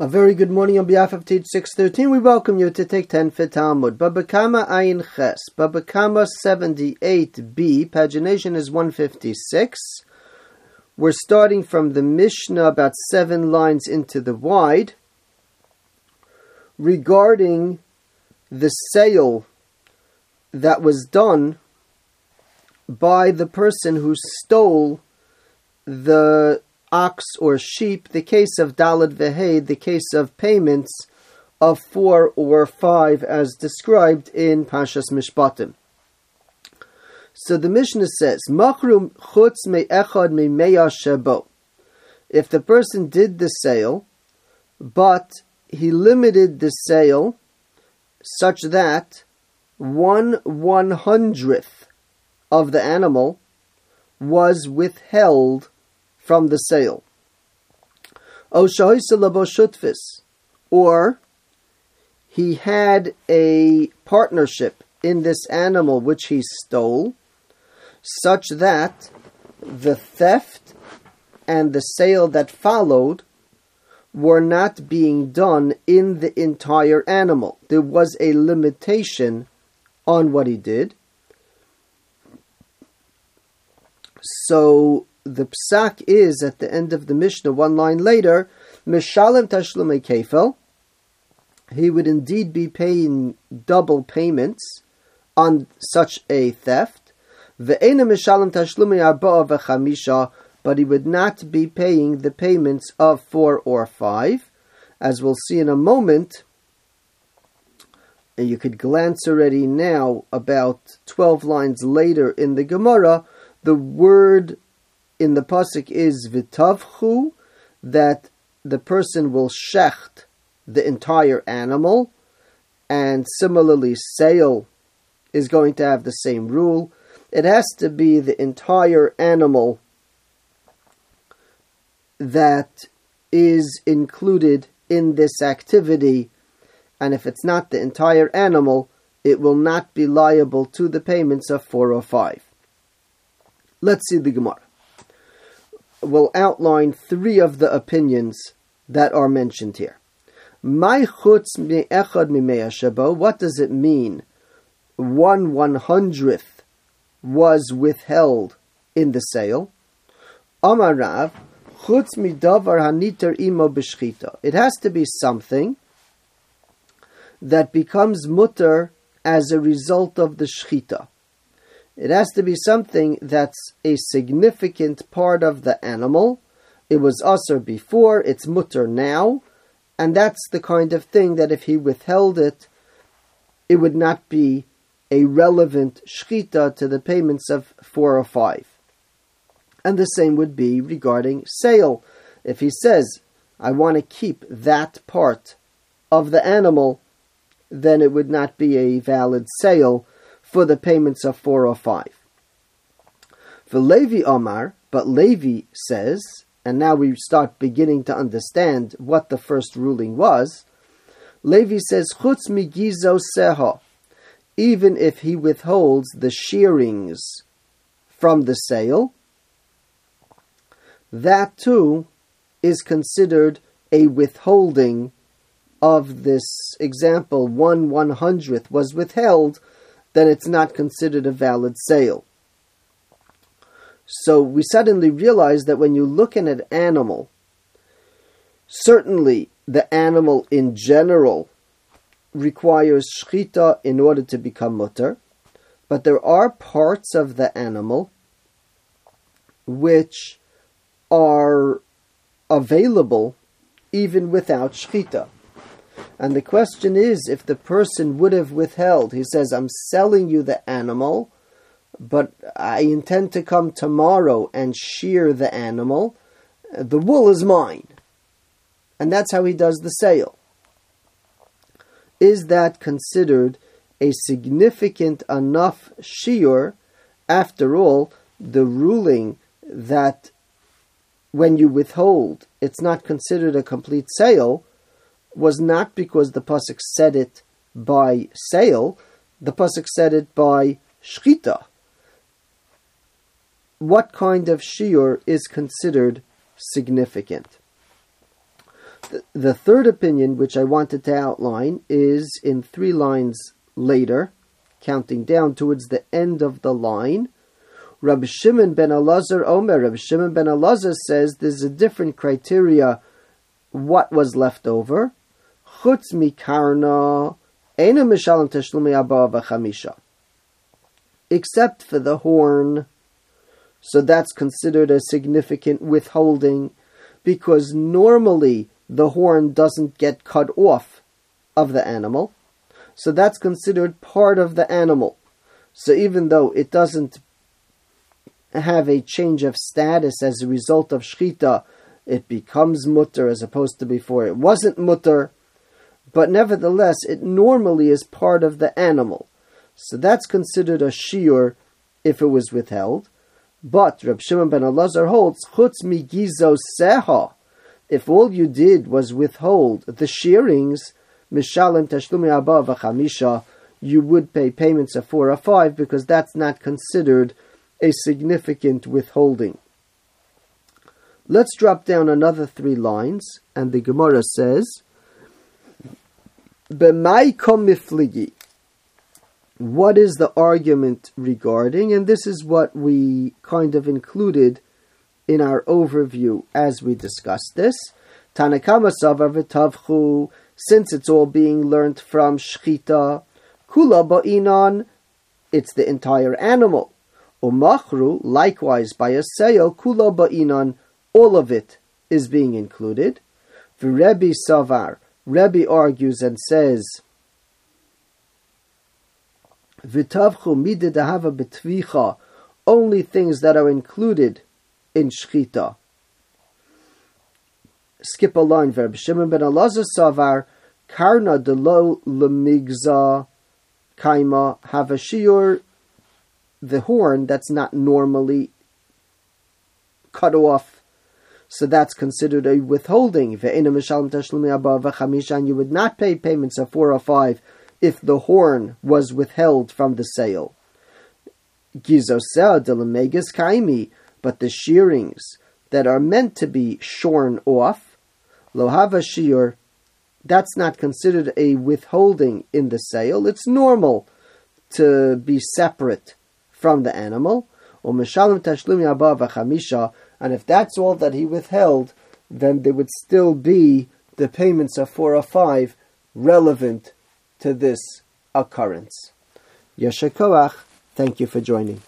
A very good morning on behalf of Teach 613. We welcome you to take 10 for Talmud. Babakama Ayin Ches. Babakama 78b. Pagination is 156. We're starting from the Mishnah about seven lines into the wide regarding the sale that was done by the person who stole the ox or sheep, the case of Dalad Vehed, the case of payments of four or five as described in Pashas Mishpatim. So the Mishnah says, Machrum chutz me'echad me'meya shebo. If the person did the sale, but he limited the sale such that one one hundredth of the animal was withheld from the sale. Or he had a partnership in this animal which he stole, such that the theft and the sale that followed were not being done in the entire animal. There was a limitation on what he did. So the psak is at the end of the Mishnah, one line later, Mishalim Tashlumei Kefel. He would indeed be paying double payments on such a theft. Ve'ena Mishalim Tashlumei Arba'a V'chamisha, but he would not be paying the payments of four or five. As we'll see in a moment, and you could glance already now about 12 lines later in the Gemara, the word in the pasuk is vitavchu, that the person will shecht the entire animal, and similarly, sale is going to have the same rule. It has to be the entire animal that is included in this activity, and if it's not the entire animal, it will not be liable to the payments of four or five. Let's see the Gemara will outline three of the opinions that are mentioned here. My What does it mean? One one hundredth was withheld in the sale. Amar Rav, chutz midavar haniter imo b'shchita. It has to be something that becomes mutter as a result of the shchita. It has to be something that's a significant part of the animal. It was assur before, it's mutter now, and that's the kind of thing that if he withheld it, it would not be a relevant shchita to the payments of four or five. And the same would be regarding sale. If he says, I want to keep that part of the animal, then it would not be a valid sale for the payments of four or five. For Levi Omar, but Levi says, and now we start beginning to understand what the first ruling was. Levi says, Chutz migizo seha, even if he withholds the shearings from the sale, that too is considered a withholding of this example. One one hundredth was withheld then it's not considered a valid sale. So we suddenly realize that when you look at an animal, certainly the animal in general requires shchita in order to become mutter, but there are parts of the animal which are available even without shchita. And the question is if the person would have withheld, he says, I'm selling you the animal, but I intend to come tomorrow and shiur the animal. The wool is mine. And that's how he does the sale. Is that considered a significant enough shear? After all, the ruling that when you withhold, it's not considered a complete sale was not because the pasuk said it by sale, the pasuk said it by shchita. What kind of shiur is considered significant? The third opinion, which I wanted to outline, is in three lines later, counting down towards the end of the line. Rabbi Shimon ben Elazar Omer, Rabbi Shimon ben Elazar says there's a different criteria what was left over. Chutz mikarna ena mishalim teshlumi abba v'chamisha. Except for the horn. So that's considered a significant withholding because normally the horn doesn't get cut off of the animal. So that's considered part of the animal. So even though it doesn't have a change of status as a result of shchita, it becomes mutter as opposed to before it wasn't mutter, but nevertheless it normally is part of the animal. So that's considered a shiur if it was withheld. But Reb Shimon ben Elazar holds chutz migizo seha. If all you did was withhold the shearings, mishalim tashlumi abba v'chamisha, you would pay payments of four or five because that's not considered a significant withholding. Let's drop down another three lines, and the Gemara says. What is the argument regarding? And this is what we kind of included in our overview as we discussed this. Tanakama since it's all being learnt from Shchita, Kula Ba'inan, it's the entire animal. Umachru, likewise by a sale, Kula Ba'inan, all of it is being included. V'Rebbe Savar, Rebbe argues and says, V'tavchu midid ahava betvicha, only things that are included in shchita. Skip a line, verb. Shimon ben Elazar savar, karna de lo lemigza kaima have a shiur, the horn that's not normally cut off. So that's considered a withholding. And you would not pay payments of four or five if the horn was withheld from the sale. kaimi, but the shearings that are meant to be shorn off, lohava shiur, that's not considered a withholding in the sale. It's normal to be separate from the animal. And if that's all that he withheld, then there would still be the payments of four or five relevant to this occurrence. Yeshakoach, thank you for joining.